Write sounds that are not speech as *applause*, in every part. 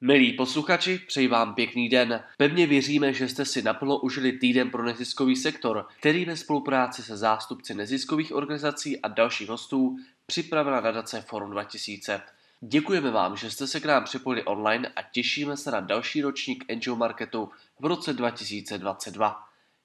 Milí posluchači, přeji vám pěkný den. Pevně věříme, že jste si naplno užili týden pro neziskový sektor, který ve spolupráci se zástupci neziskových organizací a dalších hostů připravila nadace Forum 2000. Děkujeme vám, že jste se k nám připojili online a těšíme se na další ročník Angel Marketu v roce 2022.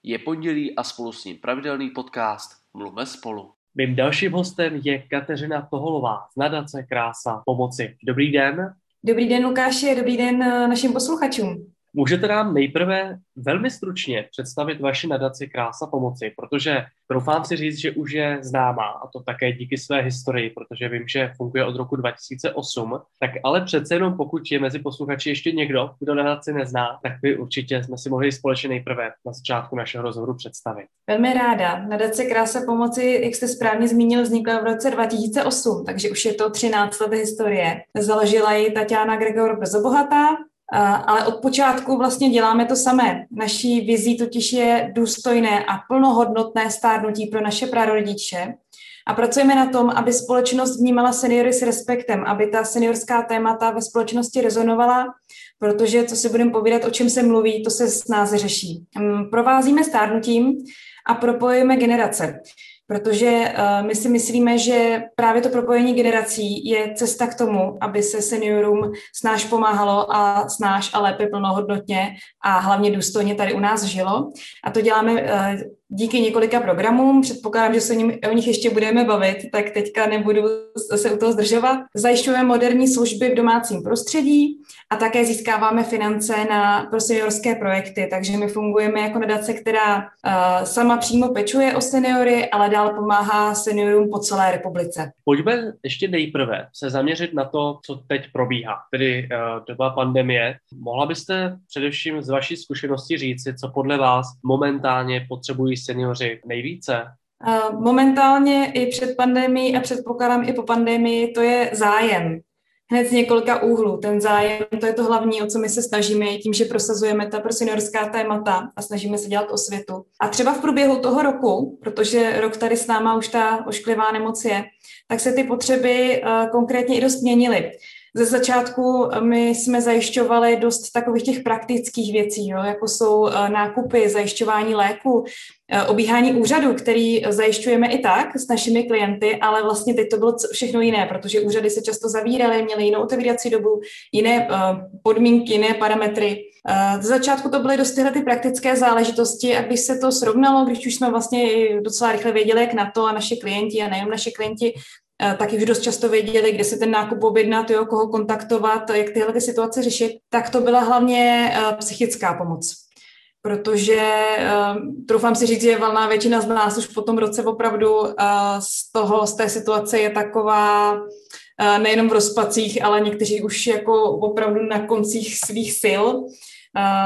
Je pondělí a spolu s ním pravidelný podcast Mluvme spolu. Mým dalším hostem je Kateřina Toholová z nadace Krása pomoci. Dobrý den. Dobrý den, Lukáši, dobrý den eh, našim posluchačům. Můžete nám nejprve velmi stručně představit vaši nadaci Krása pomoci, protože doufám si říct, že už je známá, a to také díky své historii, protože vím, že funguje od roku 2008. Tak ale přece jenom, pokud je mezi posluchači ještě někdo, kdo nadaci nezná, tak by určitě jsme si mohli společně nejprve na začátku našeho rozhovoru představit. Velmi ráda. Nadace Krása pomoci, jak jste správně zmínil, vznikla v roce 2008, takže už je to 13 let historie. Založila ji Tatiana Gregor Brzobohatá, ale od počátku vlastně děláme to samé. Naší vizí totiž je důstojné a plnohodnotné stárnutí pro naše prarodiče a pracujeme na tom, aby společnost vnímala seniory s respektem, aby ta seniorská témata ve společnosti rezonovala, protože, co si budeme povídat, o čem se mluví, to se s nás řeší. Hm, provázíme stárnutím a propojujeme generace protože uh, my si myslíme, že právě to propojení generací je cesta k tomu, aby se seniorům snáš pomáhalo a snáš a lépe plnohodnotně a hlavně důstojně tady u nás žilo. A to děláme uh, díky několika programům. Předpokládám, že se o nich ještě budeme bavit, tak teďka nebudu se u toho zdržovat. Zajišťujeme moderní služby v domácím prostředí a také získáváme finance na seniorské projekty, takže my fungujeme jako nadace, která uh, sama přímo pečuje o seniory, ale dál pomáhá seniorům po celé republice. Pojďme ještě nejprve se zaměřit na to, co teď probíhá, tedy uh, doba pandemie. Mohla byste především z vaší zkušenosti říci, co podle vás momentálně potřebují seniori nejvíce? Momentálně i před pandemií a předpokládám i po pandemii to je zájem. Hned z několika úhlů. Ten zájem, to je to hlavní, o co my se snažíme, tím, že prosazujeme ta pro seniorská témata a snažíme se dělat osvětu. A třeba v průběhu toho roku, protože rok tady s náma už ta ošklivá nemoc je, tak se ty potřeby uh, konkrétně i dost měnily. Ze začátku eh, my jsme zajišťovali dost takových těch praktických věcí, jo, jako jsou eh, nákupy, zajišťování léku, eh, obíhání úřadu, který zajišťujeme i tak s našimi klienty, ale vlastně teď to bylo všechno jiné, protože úřady se často zavíraly, měly jinou otevírací dobu, jiné podmínky, jiné parametry. Z začátku to byly dost tyhle ty praktické záležitosti a když se to srovnalo, když už jsme vlastně docela rychle věděli, jak na to a naše klienti a nejen naše klienti taky už dost často věděli, kde se ten nákup objednat, jo, koho kontaktovat, jak tyhle ty situace řešit, tak to byla hlavně uh, psychická pomoc. Protože uh, troufám si říct, že valná většina z nás už po tom roce opravdu z toho, z té situace je taková nejenom v rozpacích, ale někteří už jako opravdu na koncích svých sil,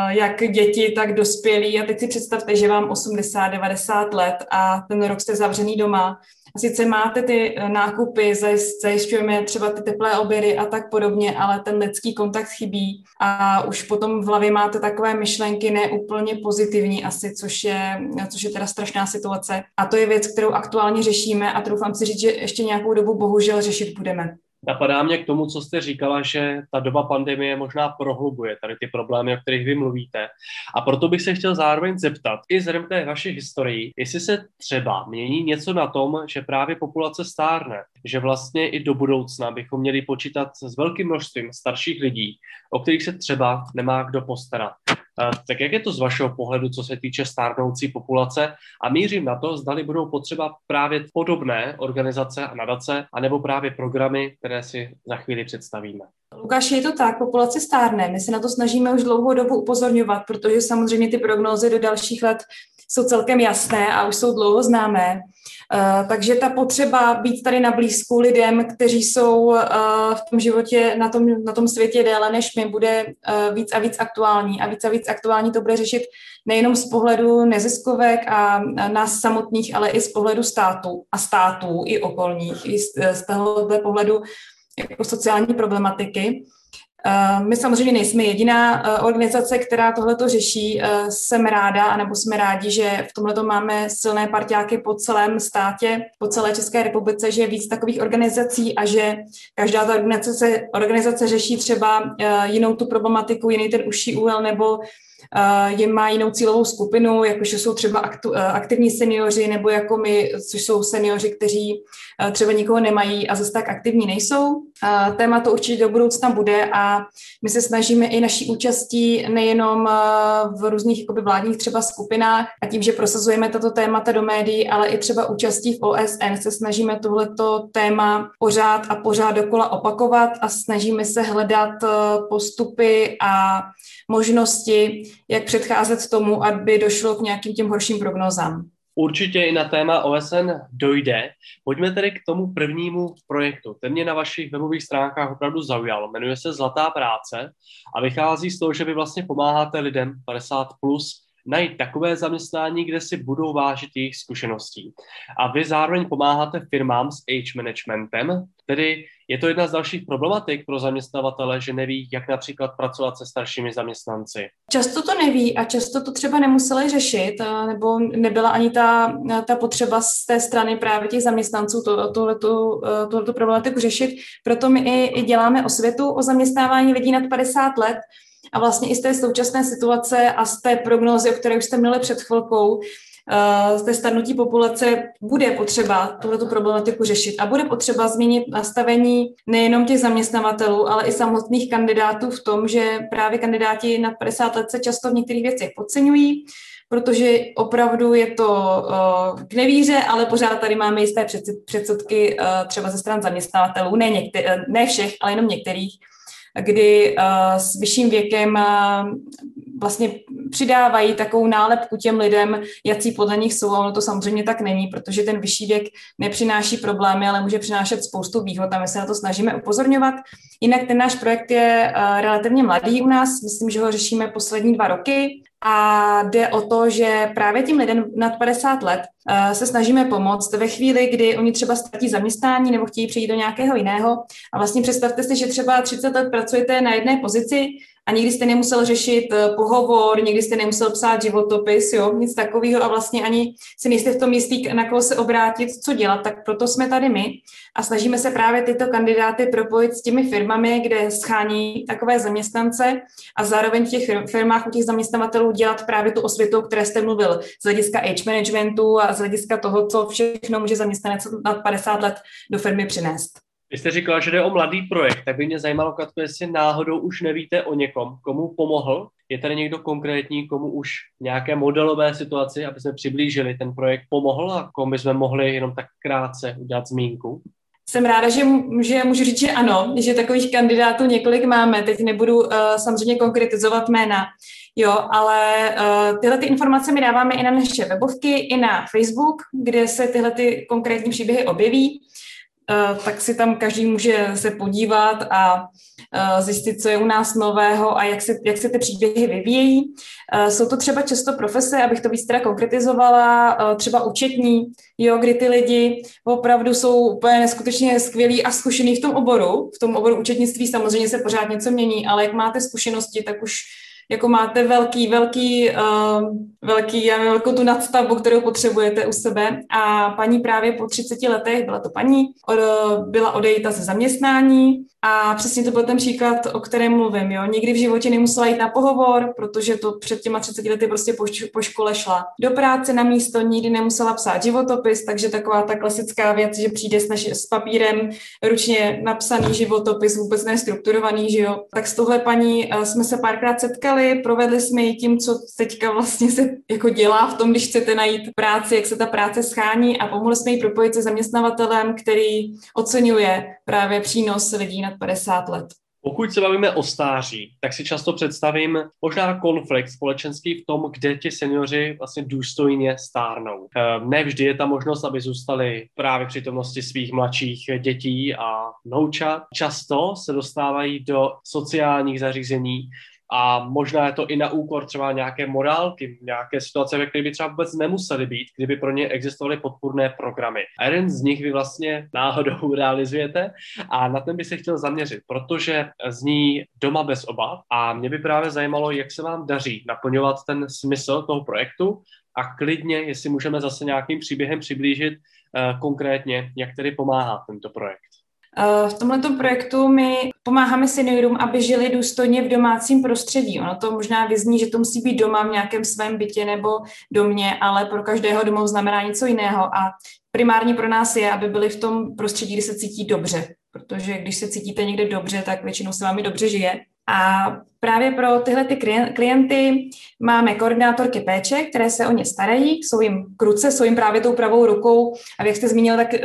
jak děti, tak dospělí. A teď si představte, že vám 80-90 let a ten rok jste zavřený doma, sice máte ty eh, nákupy, zajišťujeme třeba ty teplé obědy a tak podobně, ale ten lidský kontakt chybí a už potom v hlavě máte takové myšlenky neúplně pozitivní asi, což je, což je teda strašná situace. A to je věc, kterou aktuálně řešíme a troufám si říct, že ještě nějakou dobu bohužel řešit budeme. Napadá mě k tomu, co jste říkala, že ta doba pandemie možná prohlubuje tady ty problémy, o kterých vy mluvíte. A proto bych se chtěl zároveň zeptat, i k té vaší historii, jestli se třeba mění něco na tom, že právě populace stárne, že vlastně i do budoucna bychom měli počítat s velkým množstvím starších lidí, o kterých se třeba nemá kdo postarat. Tak jak je to z vašeho pohledu, co se týče stárnoucí populace? A mířím na to, zdali budou potřeba právě podobné organizace a nadace, anebo právě programy, které si za chvíli představíme. Lukáš, je to tak, populace stárne. My se na to snažíme už dlouhou dobu upozorňovat, protože samozřejmě ty prognózy do dalších let jsou celkem jasné a už jsou dlouho známé. Uh, takže ta potřeba být tady na blízku lidem, kteří jsou uh, v tom životě, na tom, na tom světě déle než my, bude uh, víc a víc aktuální. A víc a víc aktuální to bude řešit nejenom z pohledu neziskovek a nás samotných, ale i z pohledu státu a států i okolních, i z, z tohohle pohledu jako sociální problematiky. My samozřejmě nejsme jediná organizace, která tohleto řeší. Jsem ráda, anebo jsme rádi, že v tomhle máme silné partiáky po celém státě, po celé České republice, že je víc takových organizací a že každá ta organizace, organizace řeší třeba jinou tu problematiku, jiný ten užší úhel nebo je má jinou cílovou skupinu, jakože jsou třeba aktu, aktivní seniori nebo jako my, což jsou seniori, kteří třeba nikoho nemají a zase tak aktivní nejsou. Téma to určitě do budoucna bude a my se snažíme i naší účastí nejenom v různých jakoby, vládních třeba skupinách a tím, že prosazujeme tato témata do médií, ale i třeba účastí v OSN se snažíme tohleto téma pořád a pořád dokola opakovat a snažíme se hledat postupy a možnosti, jak předcházet tomu, aby došlo k nějakým těm horším prognozám. Určitě i na téma OSN dojde. Pojďme tedy k tomu prvnímu projektu. Ten mě na vašich webových stránkách opravdu zaujal. Jmenuje se Zlatá práce a vychází z toho, že vy vlastně pomáháte lidem 50 plus najít takové zaměstnání, kde si budou vážit jejich zkušeností. A vy zároveň pomáháte firmám s age managementem, tedy je to jedna z dalších problematik pro zaměstnavatele, že neví, jak například pracovat se staršími zaměstnanci. Často to neví a často to třeba nemuseli řešit, nebo nebyla ani ta, ta potřeba z té strany právě těch zaměstnanců to, tohleto, tohleto problematiku řešit. Proto my i, i děláme osvětu o zaměstnávání lidí nad 50 let, a vlastně i z té současné situace a z té prognózy, o které už jste měli před chvilkou, eh, z té starnutí populace bude potřeba tuto problematiku řešit. A bude potřeba změnit nastavení nejenom těch zaměstnavatelů, ale i samotných kandidátů v tom, že právě kandidáti nad 50 let se často v některých věcech podceňují, protože opravdu je to uh, k nevíře, ale pořád tady máme jisté předsudky uh, třeba ze stran zaměstnavatelů, ne, některý, ne všech, ale jenom některých, kdy uh, s vyšším věkem uh, vlastně přidávají takovou nálepku těm lidem, jaký podle nich jsou, ono to samozřejmě tak není, protože ten vyšší věk nepřináší problémy, ale může přinášet spoustu výhod a my se na to snažíme upozorňovat. Jinak ten náš projekt je uh, relativně mladý u nás, myslím, že ho řešíme poslední dva roky a jde o to, že právě tím lidem nad 50 let uh, se snažíme pomoct ve chvíli, kdy oni třeba ztratí zaměstnání nebo chtějí přijít do nějakého jiného. A vlastně představte si, že třeba 30 let pracujete na jedné pozici a nikdy jste nemusel řešit eh, pohovor, nikdy jste nemusel psát životopis, jo, nic takového a vlastně ani si nejste v tom jistý, na koho se obrátit, co dělat, tak proto jsme tady my a snažíme se právě tyto kandidáty propojit s těmi firmami, kde schání takové zaměstnance a zároveň v těch firmách u těch zaměstnavatelů dělat právě tu osvětu, o které jste mluvil, z hlediska age managementu a z hlediska toho, co všechno může zaměstnanec nad 50 let do firmy přinést. Vy jste říkala, že jde o mladý projekt, tak by mě zajímalo, Katko, jestli náhodou už nevíte o někom, komu pomohl. Je tady někdo konkrétní, komu už nějaké modelové situaci, aby jsme přiblížili ten projekt, pomohl a komu bychom mohli jenom tak krátce udělat zmínku? Jsem ráda, že, že můžu říct, že ano, že takových kandidátů několik máme. Teď nebudu uh, samozřejmě konkretizovat jména, jo, ale uh, tyhle ty informace my dáváme i na naše webovky, i na Facebook, kde se tyhle ty konkrétní příběhy objeví. Eh, tak si tam každý může se podívat a eh, zjistit, co je u nás nového a jak se, jak se ty příběhy vyvíjejí. Eh, jsou to třeba často profese, abych to víc teda konkretizovala, třeba účetní, jo, kdy ty lidi opravdu jsou úplně neskutečně skvělí a zkušený v tom oboru. V tom oboru účetnictví samozřejmě se pořád něco mění, ale jak máte zkušenosti, tak už jako máte velký, velký, uh, velký, já velkou tu nadstavbu, kterou potřebujete u sebe. A paní právě po 30 letech, byla to paní, byla odejita ze zaměstnání a přesně to byl ten příklad, o kterém mluvím. Jo. Nikdy v životě nemusela jít na pohovor, protože to před těma 30 lety prostě po, po škole šla do práce na místo, nikdy nemusela psát životopis, takže taková ta klasická věc, že přijde s, naši, s papírem ručně napsaný životopis, vůbec nestrukturovaný, že jo. Tak s tohle paní uh, jsme se párkrát setkali, provedli jsme ji tím, co teďka vlastně se jako dělá v tom, když chcete najít práci, jak se ta práce schání a pomohli jsme jí propojit se zaměstnavatelem, který oceňuje právě přínos lidí nad 50 let. Pokud se bavíme o stáří, tak si často představím možná konflikt společenský v tom, kde ti seniori vlastně důstojně stárnou. Ehm, ne vždy je ta možnost, aby zůstali právě přítomnosti svých mladších dětí a noučat. Často se dostávají do sociálních zařízení, a možná je to i na úkor třeba nějaké morálky, nějaké situace, ve kterých by třeba vůbec nemuseli být, kdyby pro ně existovaly podpůrné programy. A jeden z nich vy vlastně náhodou *laughs* realizujete a na ten by se chtěl zaměřit, protože zní doma bez obav a mě by právě zajímalo, jak se vám daří naplňovat ten smysl toho projektu a klidně, jestli můžeme zase nějakým příběhem přiblížit uh, konkrétně, jak tedy pomáhá tento projekt. Eh, v tomto projektu my pomáháme seniorům, aby žili důstojně v domácím prostředí. Ono to možná vyzní, že to musí být doma v nějakém svém bytě nebo domě, ale pro každého domov znamená něco jiného. A primární pro nás je, aby byli v tom prostředí, kde se cítí dobře. Protože když se cítíte někde dobře, tak většinou se vámi dobře žije. A právě pro tyhle ty klienty máme koordinátorky péče, které se o ně starají, jsou jim kruce, jsou jim právě tou pravou rukou. A jak jste zmínil, tak eh,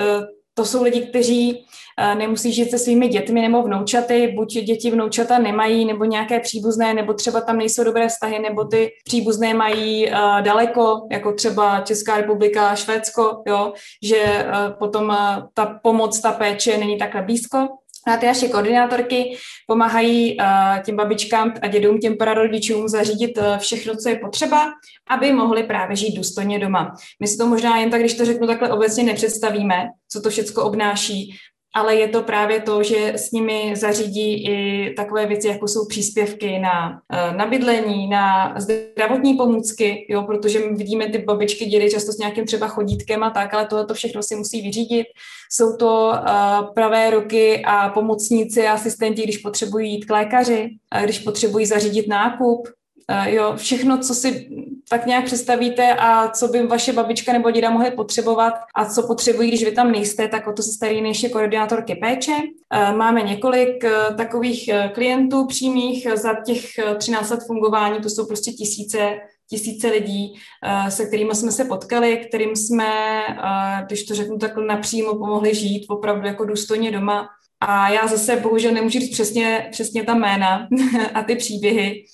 to jsou lidi, kteří nemusí žít se svými dětmi nebo vnoučaty, buď děti vnoučata nemají, nebo nějaké příbuzné, nebo třeba tam nejsou dobré vztahy, nebo ty příbuzné mají uh, daleko, jako třeba Česká republika, Švédsko, jo, že uh, potom ta pomoc, ta péče není takhle blízko. A ty naše koordinátorky pomáhají těm babičkám a dědům, těm prarodičům zařídit všechno, co je potřeba, aby mohli právě žít důstojně doma. My si to možná jen tak, když to řeknu takhle obecně, nepředstavíme, co to všechno obnáší, ale je to právě to, že s nimi zařídí i takové věci, jako jsou příspěvky na, eh, na bydlení, na zdravotní pomůcky, jo, protože my vidíme ty babičky, dědy často s nějakým třeba chodítkem a tak, ale tohle všechno si musí vyřídit. Jsou to uh, pravé ruky a pomocníci a asistenti, když potřebují jít k lékaři, když potřebují zařídit nákup, Uh, jo, všechno, co si tak nějak představíte a co by vaše babička nebo děda mohli potřebovat a co potřebují, když vy tam nejste, tak o to se starí než je koordinátorky péče. Uh, máme několik uh, takových klientů přímých za těch 13 let fungování, to jsou prostě tisíce tisíce lidí, se kterými jsme se potkali, kterým jsme, když to řeknu takhle napřímo, pomohli žít opravdu jako důstojně doma. A já zase bohužel nemůžu říct přesně, přesně ta jména *laughs* a ty příběhy,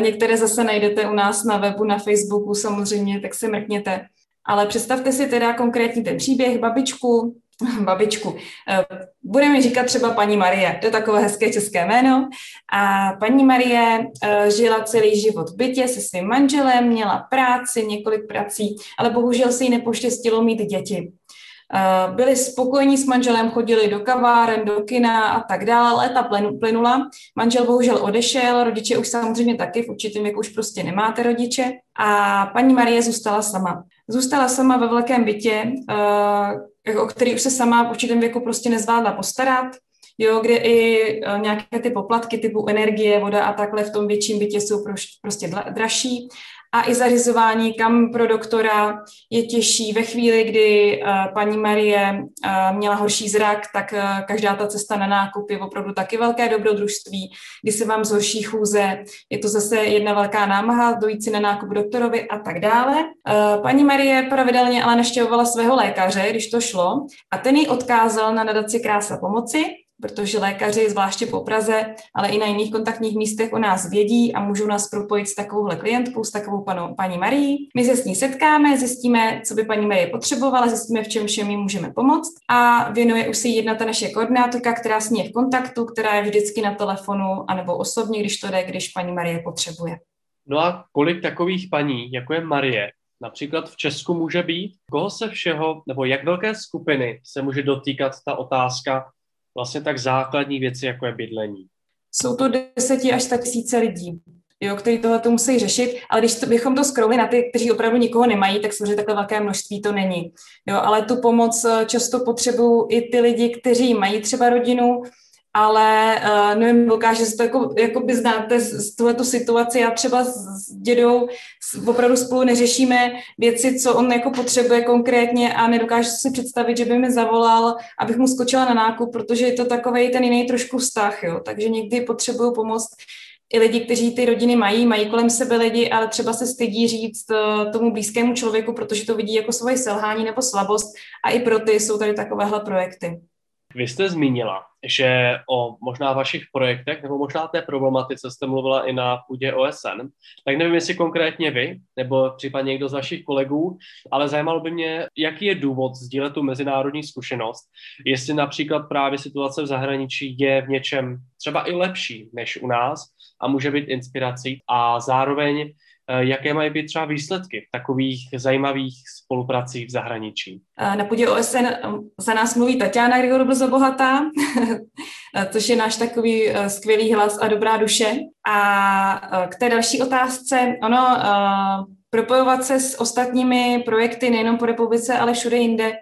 Některé zase najdete u nás na webu, na Facebooku samozřejmě, tak se mrkněte. Ale představte si teda konkrétní ten příběh, babičku, *laughs* babičku. Eh, budeme říkat třeba paní Marie, to je takové hezké české jméno. A paní Marie eh, žila celý život v bytě se svým manželem, měla práci, několik prací, ale bohužel se jí nepoštěstilo mít děti. Eh, byli spokojení s manželem, chodili do kaváren, do kina a tak dále, léta plynula. Manžel bohužel odešel, rodiče už samozřejmě taky, v určitém věku už prostě nemáte rodiče a paní Marie zůstala sama. Zůstala sama ve velkém bytě, eh, o který už se sama v určitém věku prostě nezvládla postarat, jo, kde i eh, nějaké ty poplatky typu energie, voda a takhle v tom větším bytě jsou prostě dražší a i zařizování, kam pro doktora je těžší. Ve chvíli, kdy uh, paní Marie uh, měla horší zrak, tak uh, každá ta cesta na nákup je opravdu taky velké dobrodružství. Když se vám zhorší chůze, je to zase jedna velká námaha dojít si na nákup doktorovi a tak dále. Paní Marie pravidelně ale naštěvovala svého lékaře, když to šlo, a ten ji odkázal na nadaci Krása pomoci, protože lékaři, zvláště po Praze, ale i na jiných kontaktních místech o nás vědí a můžou nás propojit s takovouhle klientkou, s takovou panou, paní Marí. My se s ní setkáme, zjistíme, co by paní Marie potřebovala, zjistíme, v čem všem jí můžeme pomoct a věnuje už si jedna ta naše koordinátorka, která s ní je v kontaktu, která je vždycky na telefonu anebo osobně, když to jde, když paní Marie potřebuje. No a kolik takových paní, jako je Marie, například v Česku může být? Koho se všeho, nebo jak velké skupiny se může dotýkat ta otázka vlastně tak základní věci, jako je bydlení. Jsou to 10 až 100 tisíce lidí, jo, kteří tohle to musí řešit, ale když to, bychom to skrouli na ty, kteří opravdu nikoho nemají, tak samozřejmě takhle velké množství to není. Jo, ale tu pomoc eh, často potřebují i ty lidi, kteří mají třeba rodinu, ale uh, nevím, dokáže se to jako, jako by znáte z tuhletu situaci. Já třeba s dědou opravdu spolu neřešíme věci, co on jako potřebuje konkrétně a nedokážu si představit, že by mi zavolal, abych mu skočila na nákup, protože je to takový ten jiný trošku vztah, jo. Takže někdy potřebuju pomoct i lidi, kteří ty rodiny mají, mají kolem sebe lidi, ale třeba se stydí říct uh, tomu blízkému člověku, protože to vidí jako svoje selhání nebo slabost a i pro ty jsou tady takovéhle projekty. Vy jste zmínila, že o možná vašich projektech nebo možná té problematice jste mluvila i na půdě OSN, tak nevím, jestli konkrétně vy, nebo případně někdo z vašich kolegů, ale zajímalo by mě, jaký je důvod sdílet tu mezinárodní zkušenost, jestli například právě situace v zahraničí je v něčem třeba i lepší než u nás a může být inspirací. A zároveň jaké mají být třeba výsledky v takových zajímavých spolupracích v zahraničí? Na půdě OSN eh, za nás mluví Tatiana Grigorobzo Bohatá, *laughs* což je náš takový eh, skvělý hlas a dobrá duše. A k té další otázce, ono, propojovat se s ostatními projekty nejenom po republice, ale všude jinde,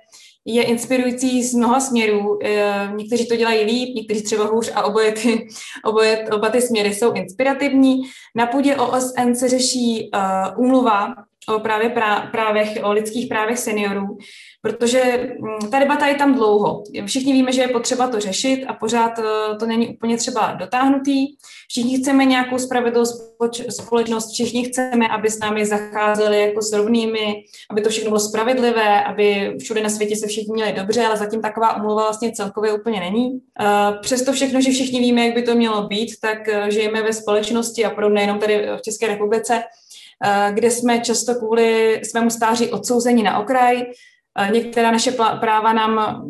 je inspirující z mnoha směrů. Eh, někteří to dělají líp, někteří třeba hůř a oboje ty, *laughs* oboje, oba ty směry jsou inspirativní. Na půdě OSN se řeší uh, úmluva o právě právech, o lidských právech seniorů, protože mm, ta debata je tam dlouho. Všichni víme, že je potřeba to řešit a pořád eh, to není úplně třeba dotáhnutý. Všichni chceme nějakou spravedlivou společnost, všichni chceme, aby s námi zacházeli jako s rovnými, aby to všechno bylo spravedlivé, aby všude na světě se všichni měli dobře, ale zatím taková umluva vlastně celkově úplně není. Eh, přesto všechno, že všichni víme, jak by to mělo být, tak eh, žijeme ve společnosti a podobně nejenom tady v České republice, kde jsme často kvůli svému stáří odsouzeni na okraj, Některá naše práva nám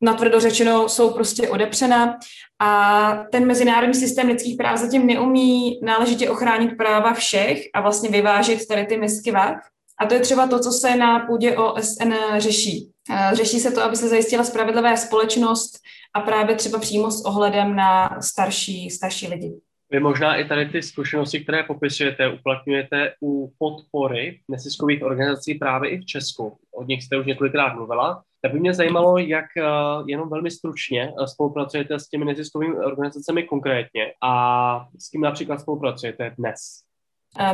natvrdo řečeno jsou prostě odepřena a ten mezinárodní systém lidských práv zatím neumí náležitě ochránit práva všech a vlastně vyvážit tady ty misky vah. A to je třeba to, co se na půdě OSN řeší. Řeší se to, aby se zajistila spravedlivá společnost a právě třeba přímo s ohledem na starší, starší lidi. Vy možná i tady ty zkušenosti, které popisujete, uplatňujete u podpory neziskových organizací právě i v Česku. Od nich jste už několikrát mluvila. Tak by mě zajímalo, jak eh, jenom velmi stručně eh, spolupracujete s těmi neziskovými organizacemi konkrétně a s kým například spolupracujete dnes.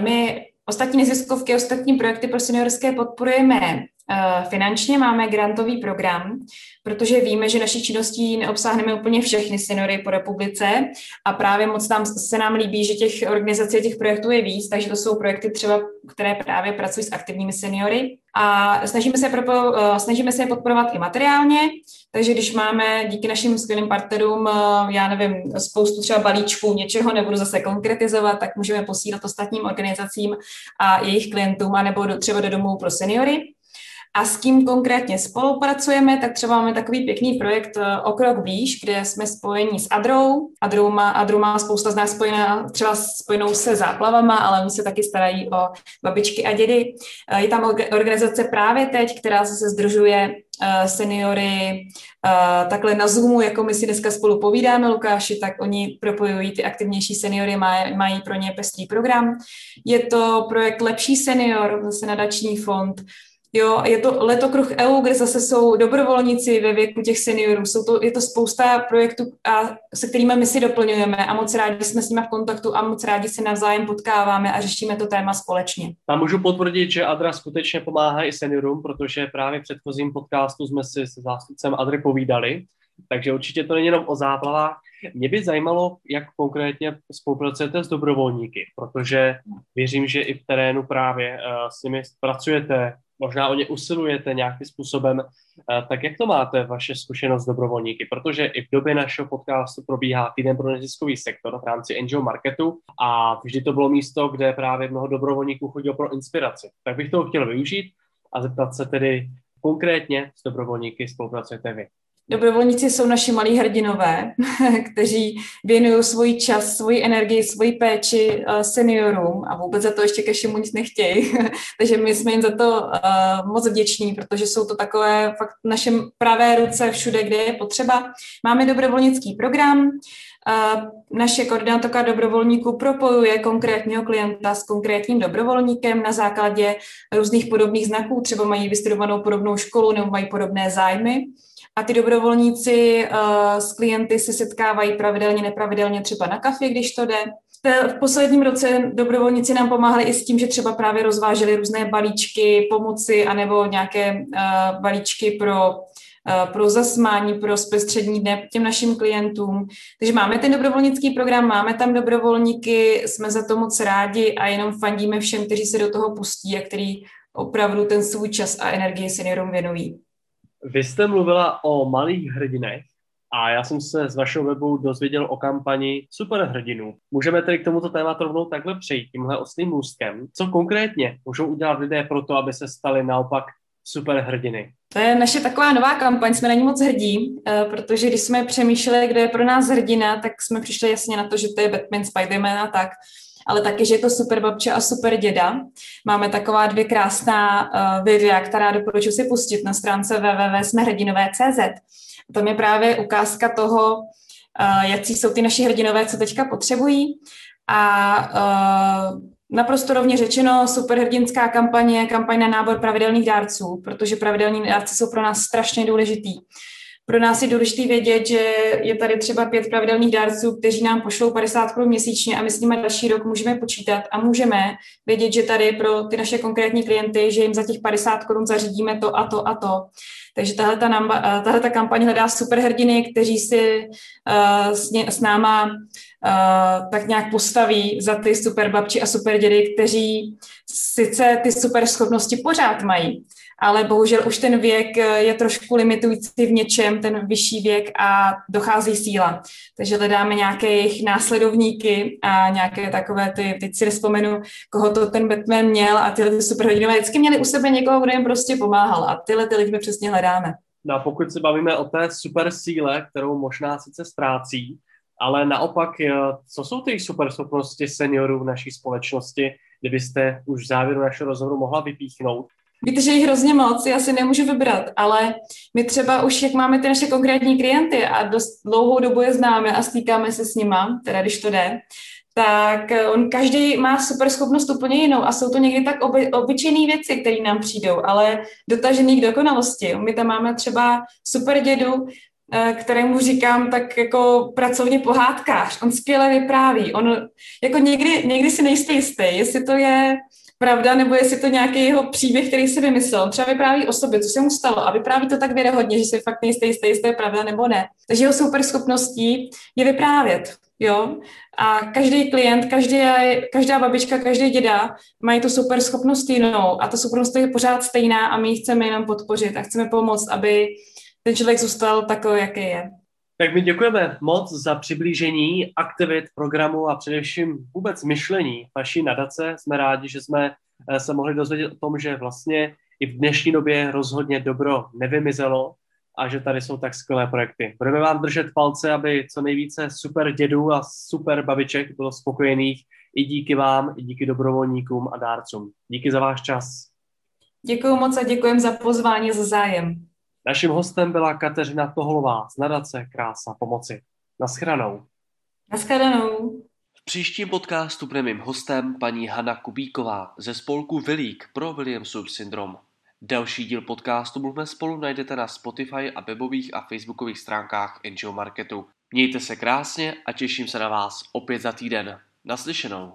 My ostatní neziskovky, ostatní projekty pro seniorské podporujeme Eh, finančně máme grantový program, protože víme, že naší činností neobsáhneme úplně všechny seniory po republice a právě moc nám, se nám líbí, že těch organizací těch projektů je víc, takže to jsou projekty třeba, které právě pracují s aktivními seniory a snažíme se, propo, eh, snažíme se je podporovat i materiálně, takže když máme díky našim skvělým partnerům, eh, já nevím, spoustu třeba balíčků, něčeho nebudu zase konkretizovat, tak můžeme posílat ostatním organizacím a jejich klientům, anebo do, třeba do domů pro seniory. A s kým konkrétně spolupracujeme, tak třeba máme takový pěkný projekt eh, O krok blíž, kde jsme spojeni s Adrou. Adrou má, Adrou má spousta z nás spojená, třeba spojenou se záplavama, ale oni se taky starají o babičky a dědy. Eh, je tam organizace právě teď, která se združuje eh, seniory takhle na Zoomu, jako my si dneska spolu povídáme, Lukáši, tak oni propojují ty aktivnější seniory, mají pro ně pestrý program. Je to projekt Lepší senior, zase nadační fond, Jo, je to letokruh EU, kde zase jsou dobrovolníci ve věku těch seniorů. Jsou to, je to spousta projektů, a, se kterými my si doplňujeme a moc rádi jsme s nimi v kontaktu a moc rádi se navzájem potkáváme a řešíme to téma společně. A můžu potvrdit, že Adra skutečně pomáhá i seniorům, protože právě v předchozím podcastu jsme si s zástupcem Adry povídali, takže určitě to není jenom o záplavách. Mě by zajímalo, jak konkrétně spolupracujete s dobrovolníky, protože věřím, že i v terénu právě uh, s nimi pracujete, možná o ně usilujete nějakým způsobem, eh, tak jak to máte, vaše zkušenost dobrovolníky? Protože i v době našeho podcastu probíhá týden pro neziskový sektor v rámci Angel Marketu a vždy to bylo místo, kde právě mnoho dobrovolníků chodilo pro inspiraci. Tak bych to chtěl využít a zeptat se tedy konkrétně s dobrovolníky spolupracujete vy. Dobrovolníci jsou naši malí hrdinové, *laughs* kteří věnují svůj čas, svoji energii, svoji péči uh, seniorům a vůbec za to ještě ke všemu nic nechtějí. *laughs* Takže my jsme jim za to uh, moc vděční, protože jsou to takové fakt naše pravé ruce všude, kde je potřeba. Máme dobrovolnický program, uh, naše koordinátorka dobrovolníků propojuje konkrétního klienta s konkrétním dobrovolníkem na základě různých podobných znaků, třeba mají vystudovanou podobnou školu nebo mají podobné zájmy. A ty dobrovolníci uh, s klienty se setkávají pravidelně, nepravidelně třeba na kafě, když to jde. V posledním roce dobrovolníci nám pomáhali i s tím, že třeba právě rozváželi různé balíčky pomoci anebo nějaké uh, balíčky pro uh, pro zasmání, pro zpestřední dne těm našim klientům. Takže máme ten dobrovolnický program, máme tam dobrovolníky, jsme za to moc rádi a jenom fandíme všem, kteří se do toho pustí a který opravdu ten svůj čas a energii seniorům věnují. Vy jste mluvila o malých hrdinech a já jsem se z vašeho webu dozvěděl o kampani superhrdinů. Můžeme tedy k tomuto tématu rovnou takhle přejít, tímhle ostným můstkem. Co konkrétně můžou udělat lidé pro to, aby se stali naopak superhrdiny? To je naše taková nová kampaň, jsme na ní moc hrdí, eh, protože když jsme přemýšleli, kdo je pro nás hrdina, tak jsme přišli jasně na to, že to je Batman, Spiderman a tak, ale taky, že je to super babče a super děda. Máme taková dvě krásná uh, videa, která doporučuji si pustit na stránce www.smehrdinové.cz. Tam je právě ukázka toho, uh, jaký jsou ty naši hrdinové, co teďka potřebují. A uh, Naprosto rovně řečeno, superhrdinská kampaně, kampaň na nábor pravidelných dárců, protože pravidelní dárci jsou pro nás strašně důležitý. Pro nás je důležité vědět, že je tady třeba pět pravidelných dárců, kteří nám pošlou 50 korun měsíčně a my s nimi další rok můžeme počítat a můžeme vědět, že tady pro ty naše konkrétní klienty, že jim za těch 50 korun zařídíme to a to a to. Takže tahle ta, namba, tahle ta kampaň hledá superhrdiny, kteří si uh, s, ně, s náma uh, tak nějak postaví za ty super babči a super dědy, kteří sice ty super schopnosti pořád mají, ale bohužel už ten věk eh, je trošku limitující v něčem, ten vyšší věk a dochází síla. Takže hledáme nějaké jejich následovníky a nějaké takové ty, teď si nespomenu, koho to ten Batman měl a tyhle ty superhrdinové vždycky měli u sebe někoho, kdo jim prostě pomáhal a tyhle ty lidi my přesně hledáme. No a pokud se bavíme o té super síle, kterou možná sice ztrácí, ale naopak, eh, co jsou ty super schopnosti seniorů v naší společnosti, kdybyste už v závěru našeho rozhovoru mohla vypíchnout? Víte, že jich hrozně moc, já si nemůžu vybrat, ale my třeba už, jak máme ty naše konkrétní klienty a dost dlouhou dobu je známe a stýkáme se s nima, teda když to jde, tak eh, on každý má super schopnost úplně jinou a jsou to někdy tak oby, obyčejné věci, které nám přijdou, ale dotažený k dokonalosti. My tam máme třeba super dědu, eh, kterému říkám tak jako pracovně pohádkář. On skvěle vypráví. On jako někdy, někdy si nejste jistý, jestli to je pravda, nebo jestli to nějaký jeho příběh, který si vymyslel. Třeba vypráví o sobě, co se mu stalo a vypráví to tak věrohodně, že si fakt nejste jistý, jestli je pravda nebo ne. Takže jeho super schopností je vyprávět. Jo? A každý klient, každý, každá babička, každý děda mají tu super schopnost jinou a ta schopnost je pořád stejná a my ji chceme jenom podpořit a chceme pomoct, aby ten člověk zůstal takový, jaký je. Tak my děkujeme moc za přiblížení aktivit programu a především vůbec myšlení vaší nadace. Jsme rádi, že jsme eh, se mohli dozvědět o tom, že vlastně i v dnešní době rozhodně dobro nevymizelo a že tady jsou tak skvělé projekty. Budeme vám držet palce, aby co nejvíce super dědů a super babiček bylo spokojených i díky vám, i díky dobrovolníkům a dárcům. Díky za váš čas. Děkuji moc a děkujem za pozvání, za zájem. Naším hostem byla Kateřina Toholová z nadace Krása pomoci. Naschranou. Naschranou. V příštím podcastu bude mým hostem paní Hanna Kubíková ze spolku Vilík pro Williamsův syndrom. Další díl podcastu Mluvme spolu najdete na Spotify a webových a facebookových stránkách NGO Marketu. Mějte se krásně a těším se na vás opět za týden. Naslyšenou.